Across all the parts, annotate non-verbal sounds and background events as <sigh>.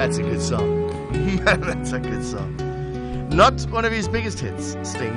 That's a good song. <laughs> That's a good song. Not one of his biggest hits, Sting.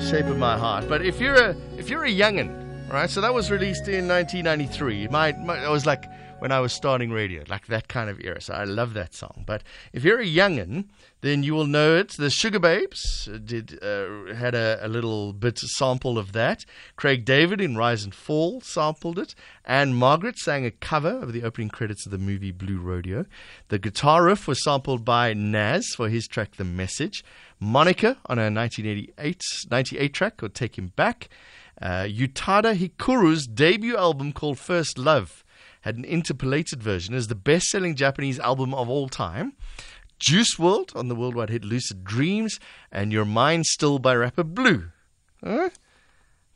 Shape of My Heart. But if you're a if you're a youngin, right? So that was released in 1993. My, my I was like when I was starting radio, like that kind of era. So I love that song. But if you're a youngin, then you will know it. The Sugababes did uh, had a, a, little bit sample of that. Craig David in Rise and Fall sampled it, and Margaret sang a cover of the opening credits of the movie Blue Rodeo. The guitar riff was sampled by Nas for his track The Message. Monica on a 1988 98 track called Take Him Back. Uh, Utada Hikaru's debut album called First Love had an interpolated version as the best selling Japanese album of all time. Juice WRLD on the worldwide hit Lucid Dreams, and Your Mind Still by rapper Blue. Huh?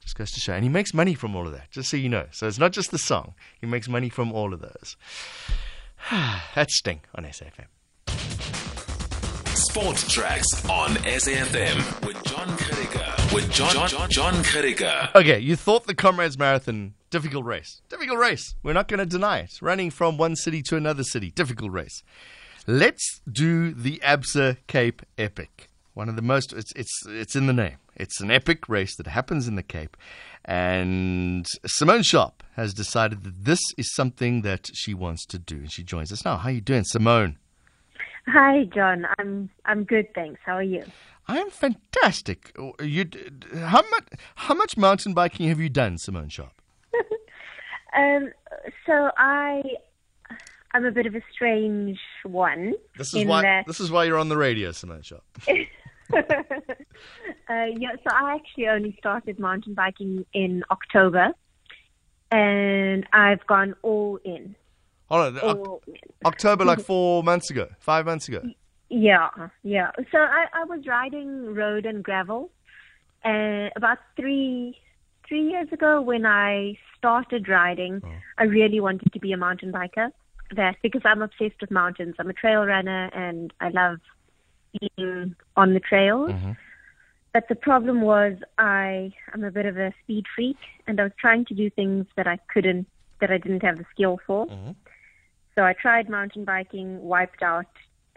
Just goes to show. And he makes money from all of that, just so you know. So it's not just the song, he makes money from all of those. <sighs> That's Sting on SAFM. Sports Tracks on SAFM with John Kariga. With John John John. Okay, you thought the Comrades Marathon difficult race. Difficult race. We're not going to deny it. Running from one city to another city. Difficult race. Let's do the Absa Cape Epic. One of the most it's it's it's in the name. It's an epic race that happens in the Cape. And Simone Sharpe has decided that this is something that she wants to do. And she joins us now. How are you doing, Simone? Hi, John. I'm I'm good, thanks. How are you? I'm fantastic. Oh, you, how much how much mountain biking have you done, Simone Sharpe? Um, so I I'm a bit of a strange one. This is why that... this is why you're on the radio, Sharpe. <laughs> uh, yeah, so I actually only started mountain biking in October, and I've gone all in. Hold on, o- October, like <laughs> four months ago, five months ago. Yeah, yeah. So I, I was riding road and gravel, and about three three years ago when I started riding, oh. I really wanted to be a mountain biker. That because I'm obsessed with mountains. I'm a trail runner and I love being on the trails. Mm-hmm. But the problem was I I'm a bit of a speed freak and I was trying to do things that I couldn't that I didn't have the skill for. Mm-hmm. So I tried mountain biking, wiped out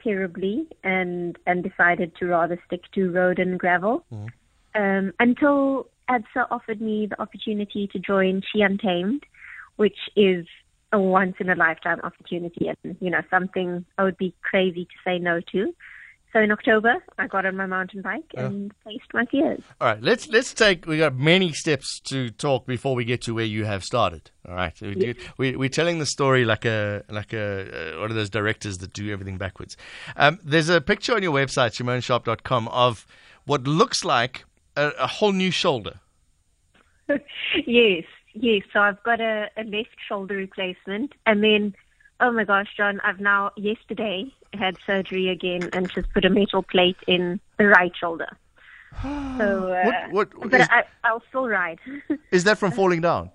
terribly, and and decided to rather stick to road and gravel. Mm. Um, until ABSA offered me the opportunity to join She Untamed, which is a once in a lifetime opportunity and you know something I would be crazy to say no to. So in October, I got on my mountain bike and faced my fears. All right, let's let's take. We got many steps to talk before we get to where you have started. All right, we, we, we're telling the story like a like a uh, one of those directors that do everything backwards. Um, there's a picture on your website, SimoneSharpe.com, of what looks like a, a whole new shoulder. <laughs> yes, yes. So I've got a, a left shoulder replacement, and then oh my gosh, John, I've now yesterday had surgery again and just put a metal plate in the right shoulder. <gasps> So, uh, what, what, but is, I, I'll still ride. <laughs> is that from falling down?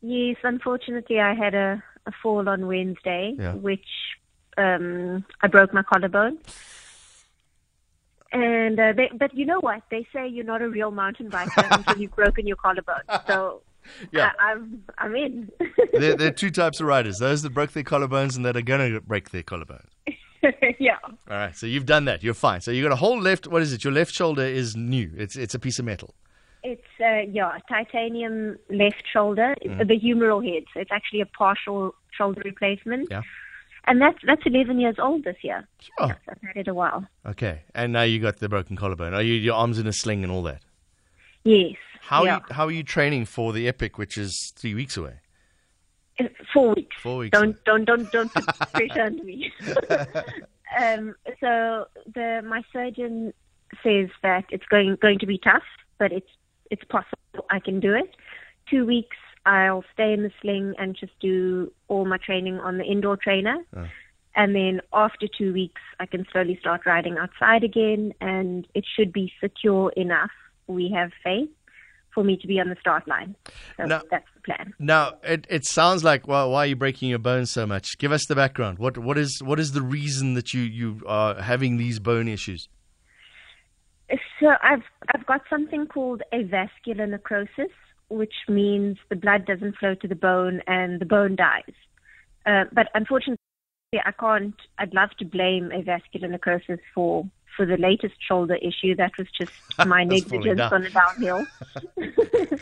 Yes, unfortunately, I had a, a fall on Wednesday, yeah. which um, I broke my collarbone. And uh, they, but you know what? They say you're not a real mountain biker <laughs> until you've broken your collarbone. So <laughs> yeah, I, am I'm, I'm in. there, there, are <laughs> two types of riders: those that broke their collarbones and that are going to break their collarbones. yeah. All right, so you've done that. You're fine. So you've got a whole left. What is it? Your left shoulder is new. It's it's a piece of metal. It's uh, yeah, titanium left shoulder, mm. the humeral head. So it's actually a partial shoulder replacement. Yeah. And that's that's 11 years old this year. Oh. Yes, I've had it a while. Okay, and now you got the broken collarbone. Are you your arms in a sling and all that? Yes. How yeah. are you, how are you training for the epic, which is three weeks away? Four weeks. Four weeks. Don't don't don't don't put <laughs> pressure on me. <laughs> um, so the my surgeon says that it's going going to be tough, but it's it's possible I can do it. Two weeks I'll stay in the sling and just do all my training on the indoor trainer. Oh. And then after two weeks, I can slowly start riding outside again, and it should be secure enough. We have faith for me to be on the start line. So now, that's the plan. Now, it, it sounds like well, why are you breaking your bones so much? Give us the background. What what is what is the reason that you you are having these bone issues? So I've I've got something called avascular necrosis, which means the blood doesn't flow to the bone and the bone dies. Uh, but unfortunately I can't. I'd love to blame avascular necrosis for for the latest shoulder issue. That was just <laughs> my negligence on the downhill. <laughs>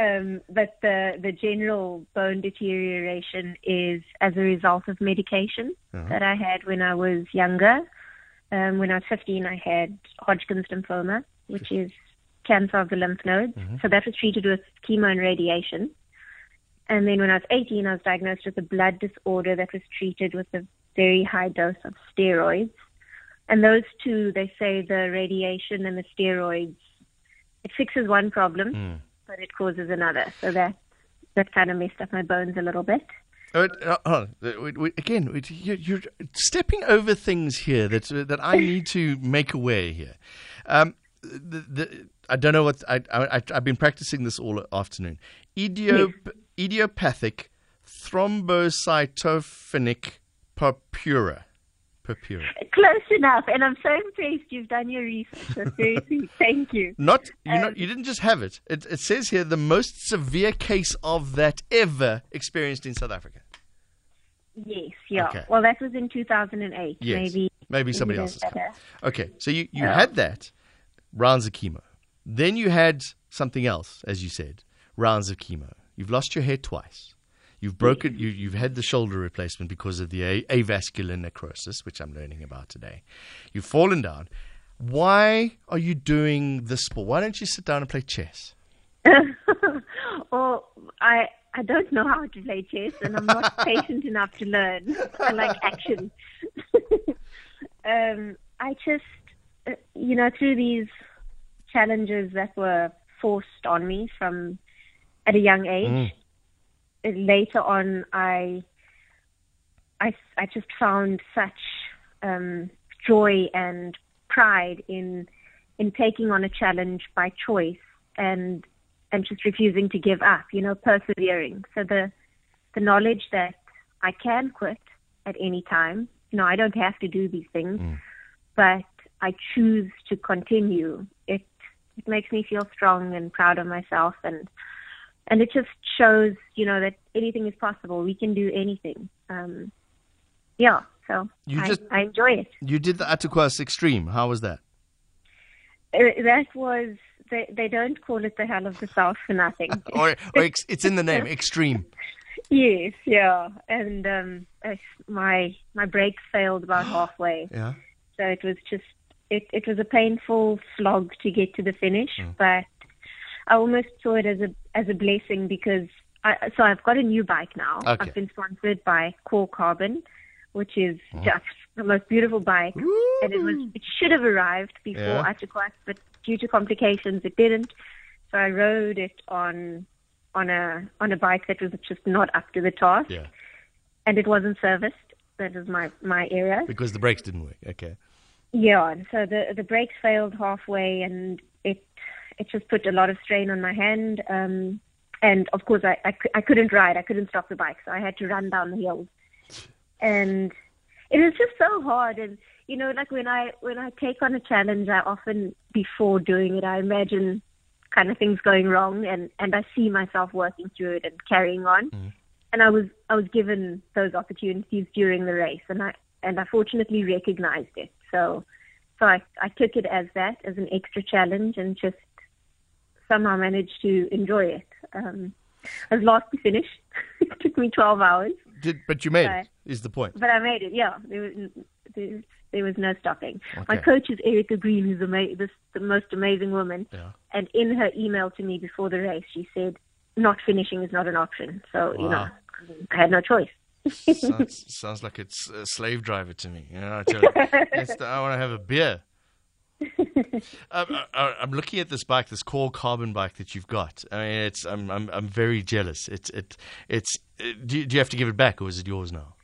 um, but the the general bone deterioration is as a result of medication Uh-huh. that I had when I was younger. Um, when I was 15, I had Hodgkin's lymphoma, which is cancer of the lymph nodes. Mm-hmm. So that was treated with chemo and radiation. And then when I was 18, I was diagnosed with a blood disorder that was treated with a very high dose of steroids. And those two, they say the radiation and the steroids, it fixes one problem, Hmm. but it causes another. So that that kind of messed up my bones a little bit. Uh, uh. Uh, again, you're stepping over things here that that I need to make aware here. Um, the, the, I don't know what I, I, I've been practicing this all afternoon. Idiop, Idiopathic thrombocytopenic purpura. Purpura. Close enough. And I'm so impressed you've done your research. That's very <laughs> sweet. Thank you. Not you not um, you didn't just have it. it. It says here the most severe case of that ever experienced in South Africa. Yes, yeah. Okay. Well, that was in 2008. Yes. Maybe Maybe somebody else has. Okay, so you, you had that, rounds of chemo. Then you had something else, as you said, rounds of chemo. You've lost your hair twice. You've broken. You, you've had the shoulder replacement because of the a- avascular necrosis, which I'm learning about today. You've fallen down. Why are you doing this sport? Why don't you sit down and play chess? <laughs> well, I I don't know how to play chess, and I'm not <laughs> patient enough to learn. I like action. <laughs> um, I just, you know, through these challenges that were forced on me from at a young age, uh, later on, I, I, I just found such um, joy and pride in in taking on a challenge by choice and and just refusing to give up, you know, persevering. So the the knowledge that I can quit at any time, you know, I don't have to do these things, but I choose to continue. It it makes me feel strong and proud of myself and and it just shows, you know, that anything is possible. We can do anything. Um, yeah, so You I, just- I enjoy it. You did the Attakwas Extreme. How was that? Uh, that was they they don't call it the hell of the south for nothing. <laughs> Or, or ex- it's in the name, Extreme. <laughs> yes, yeah, and um, my my brakes failed about <gasps> halfway, Yeah. so it was just it it was a painful slog to get to the finish, hmm. but I almost saw it as a as a blessing because I so I've got a new bike now. Okay. I've been sponsored by Core Carbon, which is hmm. just the most beautiful bike, and it was it should have arrived before Yeah. Attakwas, but due to complications, it didn't. So I rode it on on a on a bike that was just not up to the task, Yeah. and it wasn't serviced. That was my my error. Because the brakes didn't work. Okay. Yeah, and so the the brakes failed halfway, and it it just put a lot of strain on my hand. Um, and of course, I, I I couldn't ride. I couldn't stop the bike, so I had to run down the hills. And it was just so hard. And you know, like when I when I take on a challenge, I often before doing it, I imagine kind of things going wrong, and and I see myself working through it and carrying on. And I was I was given those opportunities during the race, and I and I fortunately recognized it. So so I I took it as that as an extra challenge, and just somehow managed to enjoy it. Um, I was last to finish. <laughs> it took me 12 hours, Did, but you made Right. it, is the point. but I made it. Yeah, there was, there, there was no stopping. My coach is Erica Green, who's ama- this, the most amazing woman. Yeah. And in her email to me before the race, she said, "Not finishing is not an option." So you know, I had no choice. Sounds, sounds like it's a slave driver to me. You know, I, tell you, it's the- <laughs> I want to have a beer. um, I, I- I'm looking at this bike, this core carbon bike that you've got. I mean, it's I'm I'm, I'm very jealous. It's it it's. It, do, you, do you have to give it back, or is it yours now?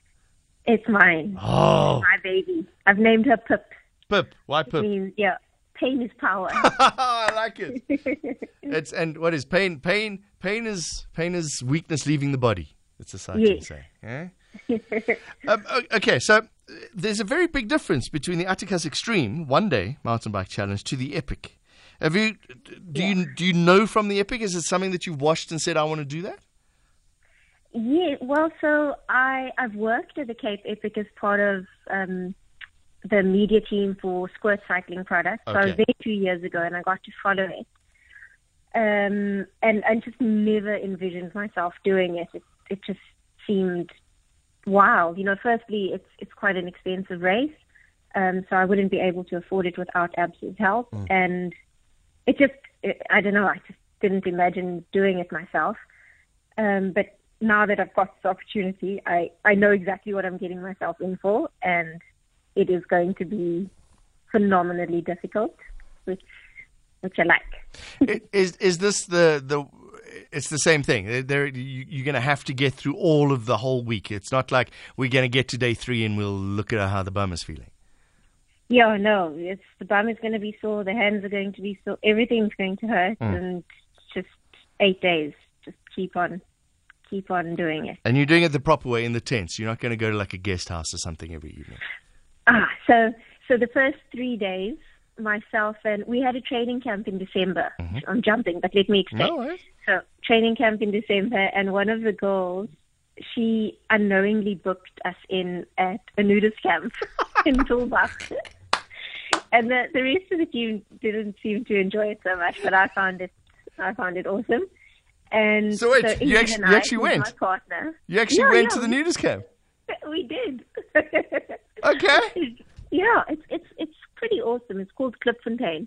It's mine, Oh, my baby. I've named her Pip. Pip, why Pip? Means yeah, pain is power. <laughs> I like it. <laughs> It's and what is pain? Pain pain is pain is weakness leaving the body. It's a scientist Yes. say. Yeah. <laughs> um, okay, so uh, there's a very big difference between the Attakwas Extreme one day mountain bike challenge to the Epic. Have you do you do you know from the Epic? Is it something that you've watched and said I want to do that? Yeah, well, so I I've worked at the Cape Epic as part of um, the media team for Squirt Cycling Products. So I was there two years ago, and I got to follow it. Um, and I just never envisioned myself doing it. It it just seemed wild. You know, firstly, it's it's quite an expensive race, um, so I wouldn't be able to afford it without Absa's help. And it just, it, I don't know, I just didn't imagine doing it myself. Um, but now that I've got this opportunity, I, I know exactly what I'm getting myself in for, and it is going to be phenomenally difficult, which which I like. Is is this the the? It's the same thing. There, you, you're going to have to get through all of the whole week. It's not like we're going to get to day three and we'll look at how the bum is feeling. Yeah, no, it's the bum is going to be sore, the hands are going to be sore, everything's going to hurt, and just eight days. Just keep on, keep on doing it. And you're doing it the proper way in the tents. You're not going to go to like a guest house or something every evening. Ah, so so the first three days, myself and we had a training camp in December. Mm-hmm. I'm jumping, but let me explain. No worries. So training camp in December, and one of the girls, she unknowingly booked us in at a nudist camp <laughs> in Tulbagh. And the, the rest of the team didn't seem to enjoy it so much, but I found it, I found it awesome. And So wait, you Ingrid actu- and you actually went? My partner. You actually Yeah, went yeah, to the nudist camp. <laughs> We did. <laughs> Okay. yeah, it's pretty awesome. It's called Klipfontein.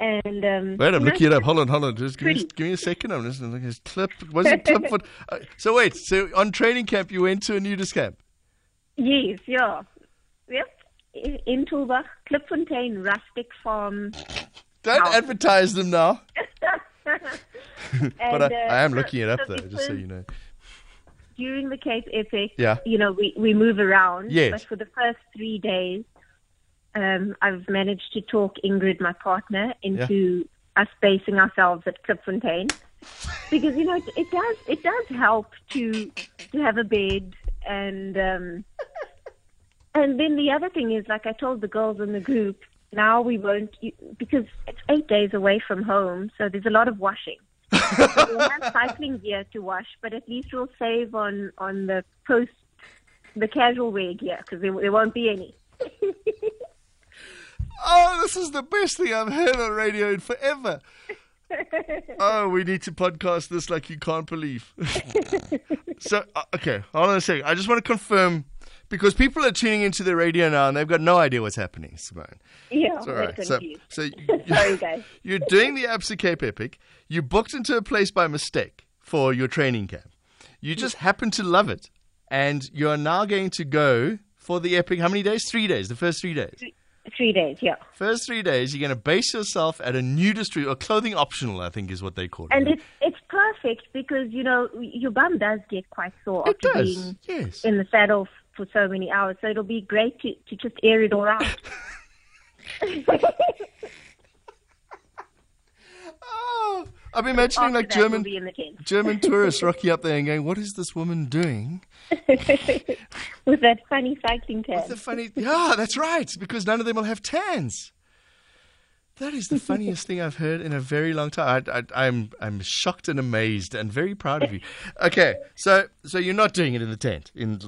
And um Wait, I'm know, looking it up. Hold on, hold on. Just give me, give me a second. I'm listening. at clip. Was it Clipfoot? <laughs> Uh, so wait. So on training camp, you went to a nudist camp. Yes, yeah. Yep. In- In Tulbagh, Klipfontein Rustic Farm. Don't House. advertise them now. <laughs> but And, I, uh, I am looking it up so though, just so you know. During the Cape Epic, Yeah. you know, we, we move around. Yes. But for the first three days, um, I've managed to talk Ingrid, my partner, into us basing ourselves at Klipfontein. Because, you know, it, it does it does help to to have a bed and um and then the other thing is like I told the girls in the group, now we won't because it's eight days away from home, so there's a lot of washing. so we'll have cycling gear to wash, but at least we'll save on on the post the casual wear gear because there, there won't be any. <laughs> Oh, this is the best thing I've heard on radio in forever. <laughs> oh, we need to podcast this like you can't believe. <laughs> so, uh, okay, hold on a second. I just want to confirm because people are tuning into the radio now and they've got no idea what's happening, Simone. Yeah, It's all they're. So, so <laughs> Sorry, guys. you're doing the Absa Cape Epic. You booked into a place by mistake for your training camp. You just happen to love it, and you are now going to go for the Epic. How many days? Three days. The first three days. Three days, yeah. First three days, you're going to base yourself at a nudist or clothing optional, I think is what they call it. And it's it's perfect because you know your bum does get quite sore It after does, being yes. in the saddle for so many hours. So it'll be great to to just air it all out. <laughs> <laughs> <laughs> Oh, I'm imagining like German we'll be in the tent German tourists <laughs> rocking up there and going, "What is this woman doing?" <laughs> with that funny cycling tan. The funny, yeah, that's right, because none of them will have tans. That is the <laughs> funniest thing I've heard in a very long time. I, I, I'm I'm shocked and amazed and very proud of you. Okay, so so you're not doing it in the tent. In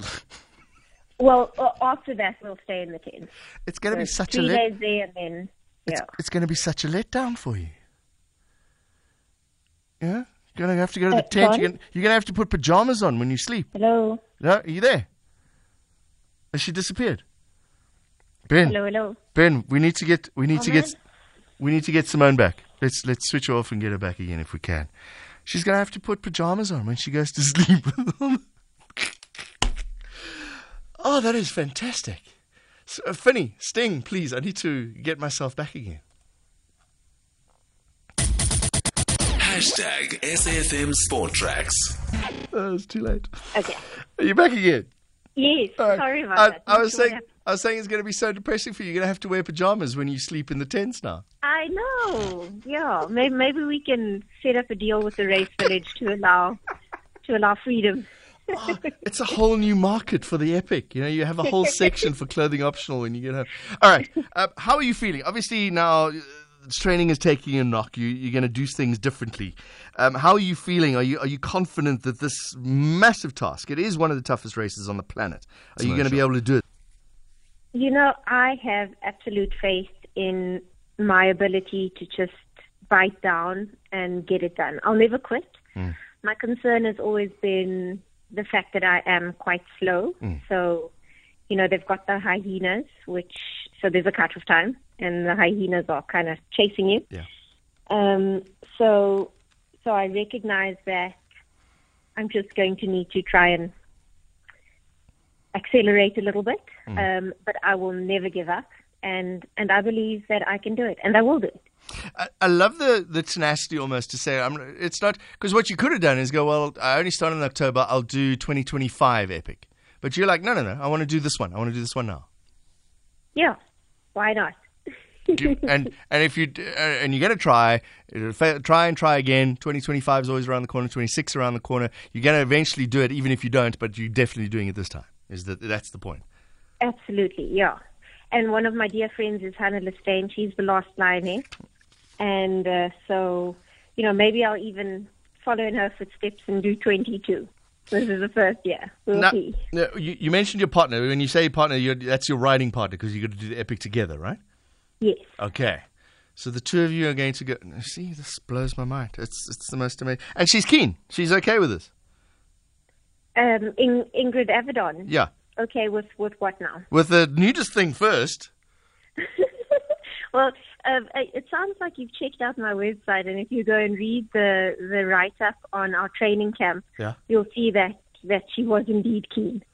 Well, after that, we'll stay in the tent. it's going to be So such a three let, days there, and then yeah. it's going to be such a letdown for you. Yeah, you're going to have to go to the Uh, tent. You're going, you're going to have to put pajamas on when you sleep. Hello, No, are you there? Has she disappeared? Ben, hello, hello. Ben, we need to get we need Oh, to get we need to get Simone back. Let's let's switch her off and get her back again if we can. She's gonna have to put pajamas on when she goes to <laughs> sleep. oh, that is fantastic. So, uh, Finny, Sting, please. I need to get myself back again. Hashtag SAFM Sport Tracks. Oh, it's too late. Okay. Are you back again? Yes. All right. Sorry about I, that. I was sure saying. I was saying it's going to be so depressing for you. You're going to have to wear pajamas when you sleep in the tents now. I know. Yeah. Maybe maybe we can set up a deal with the race village to allow to allow freedom. Oh, it's a whole new market for the epic. You know, you have a whole section for clothing optional when you get home. All right, uh, <laughs> how are you feeling? Obviously, now uh, training is taking a knock. You, you're going to do things differently. Um, how are you feeling? Are you are you confident that this massive task? It is one of the toughest races on the planet. Are you going to be able to do it? You know, I have absolute faith in my ability to just bite down and get it done. I'll never quit. My concern has always been the fact that I am quite slow. So, you know, they've got the hyenas, which, so there's a cut-off time, and the hyenas are kind of chasing you. Yeah. Um, so, so I recognize that I'm just going to need to try and accelerate a little bit, um, but I will never give up, and and I believe that I can do it, and I will do it. I, I love the, the tenacity almost to say I'm, it's not because what you could have done is go well I only started in October I'll do 2025 epic but you're like no no no I want to do this one I want to do this one now Yeah, why not? Do- and and if you uh, and you're gonna try it'll try and try again 2025 is always around the corner 26 around the corner you're gonna eventually do it even if you don't but you're definitely doing it this time is that that's the point Absolutely, yeah. And one of my dear friends is Hannah Lestein. She's the last lioness. And uh, so, you know, maybe I'll even follow in her footsteps and do 22. This is the first year. We'll now, see. you, you mentioned your partner when you say partner you're, that's your riding partner because you got to do the epic together right Yes. Okay. So the two of you are going to go. See, this blows my mind. It's it's the most amazing. And she's keen. She's okay with this. Um, In- Ingrid Avedon. Yeah. Okay, with, with what now? With the nudist thing first. <laughs> Well, um, it it sounds like you've checked out my website, and if you go and read the, the write up on our training camp, Yeah. you'll see that, that she was indeed keen.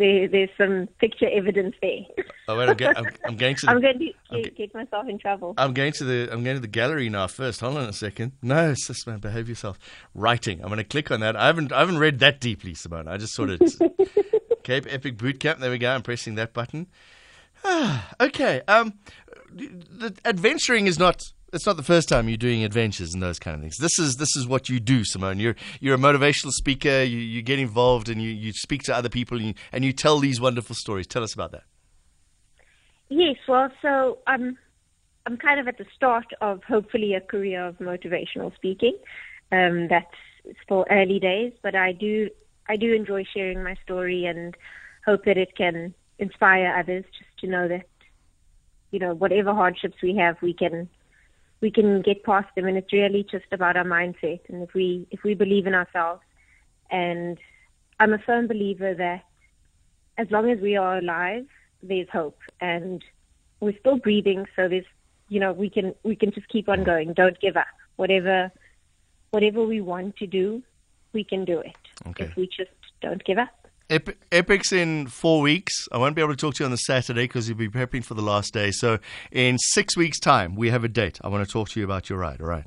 There, there's some picture evidence there. <laughs> Oh wait, I'm, get, I'm, I'm going to. The, <laughs> I'm going to Okay. get, get myself in trouble. I'm going to the. I'm going to the gallery now. First, hold on a second. No, sis, man, behave yourself. Writing. I'm going to click on that. I haven't. I haven't read that deeply, Simone. I just sort of. <laughs> Cape Epic Boot Camp. There we go. I'm pressing that button. <sighs> okay. Um, the adventuring is not. It's not the first time you're doing adventures and those kind of things. This is this is what you do, Simone. You're you're a motivational speaker. You, you get involved and you, you speak to other people and you, and you tell these wonderful stories. Tell us about that. Yes, well, so I'm I'm kind of at the start of hopefully a career of motivational speaking. Um, that's still early days, but I do I do enjoy sharing my story and hope that it can inspire others just to know that you know whatever hardships we have, we can we can get past them, and it's really just about our mindset. And if we if we believe in ourselves, and I'm a firm believer that as long as we are alive, there's hope, and we're still breathing. So there's, you know, we can we can just keep on going. Don't give up. Whatever, whatever we want to do, we can do it. Okay. If we just don't give up. Ep- Epic's in four weeks. I won't be able to talk to you on the Saturday because you'll be prepping for the last day. So in six weeks' time, we have a date. I want to talk to you about your ride. All right.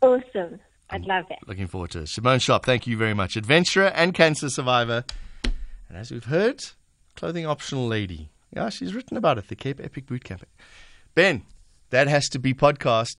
Awesome. I'd love it. Looking forward to it. Simone Sharpe, thank you very much. Adventurer and cancer survivor. And as we've heard, clothing optional lady. Yeah, she's written about it, the Cape Epic Boot Camp. Ben, that has to be podcast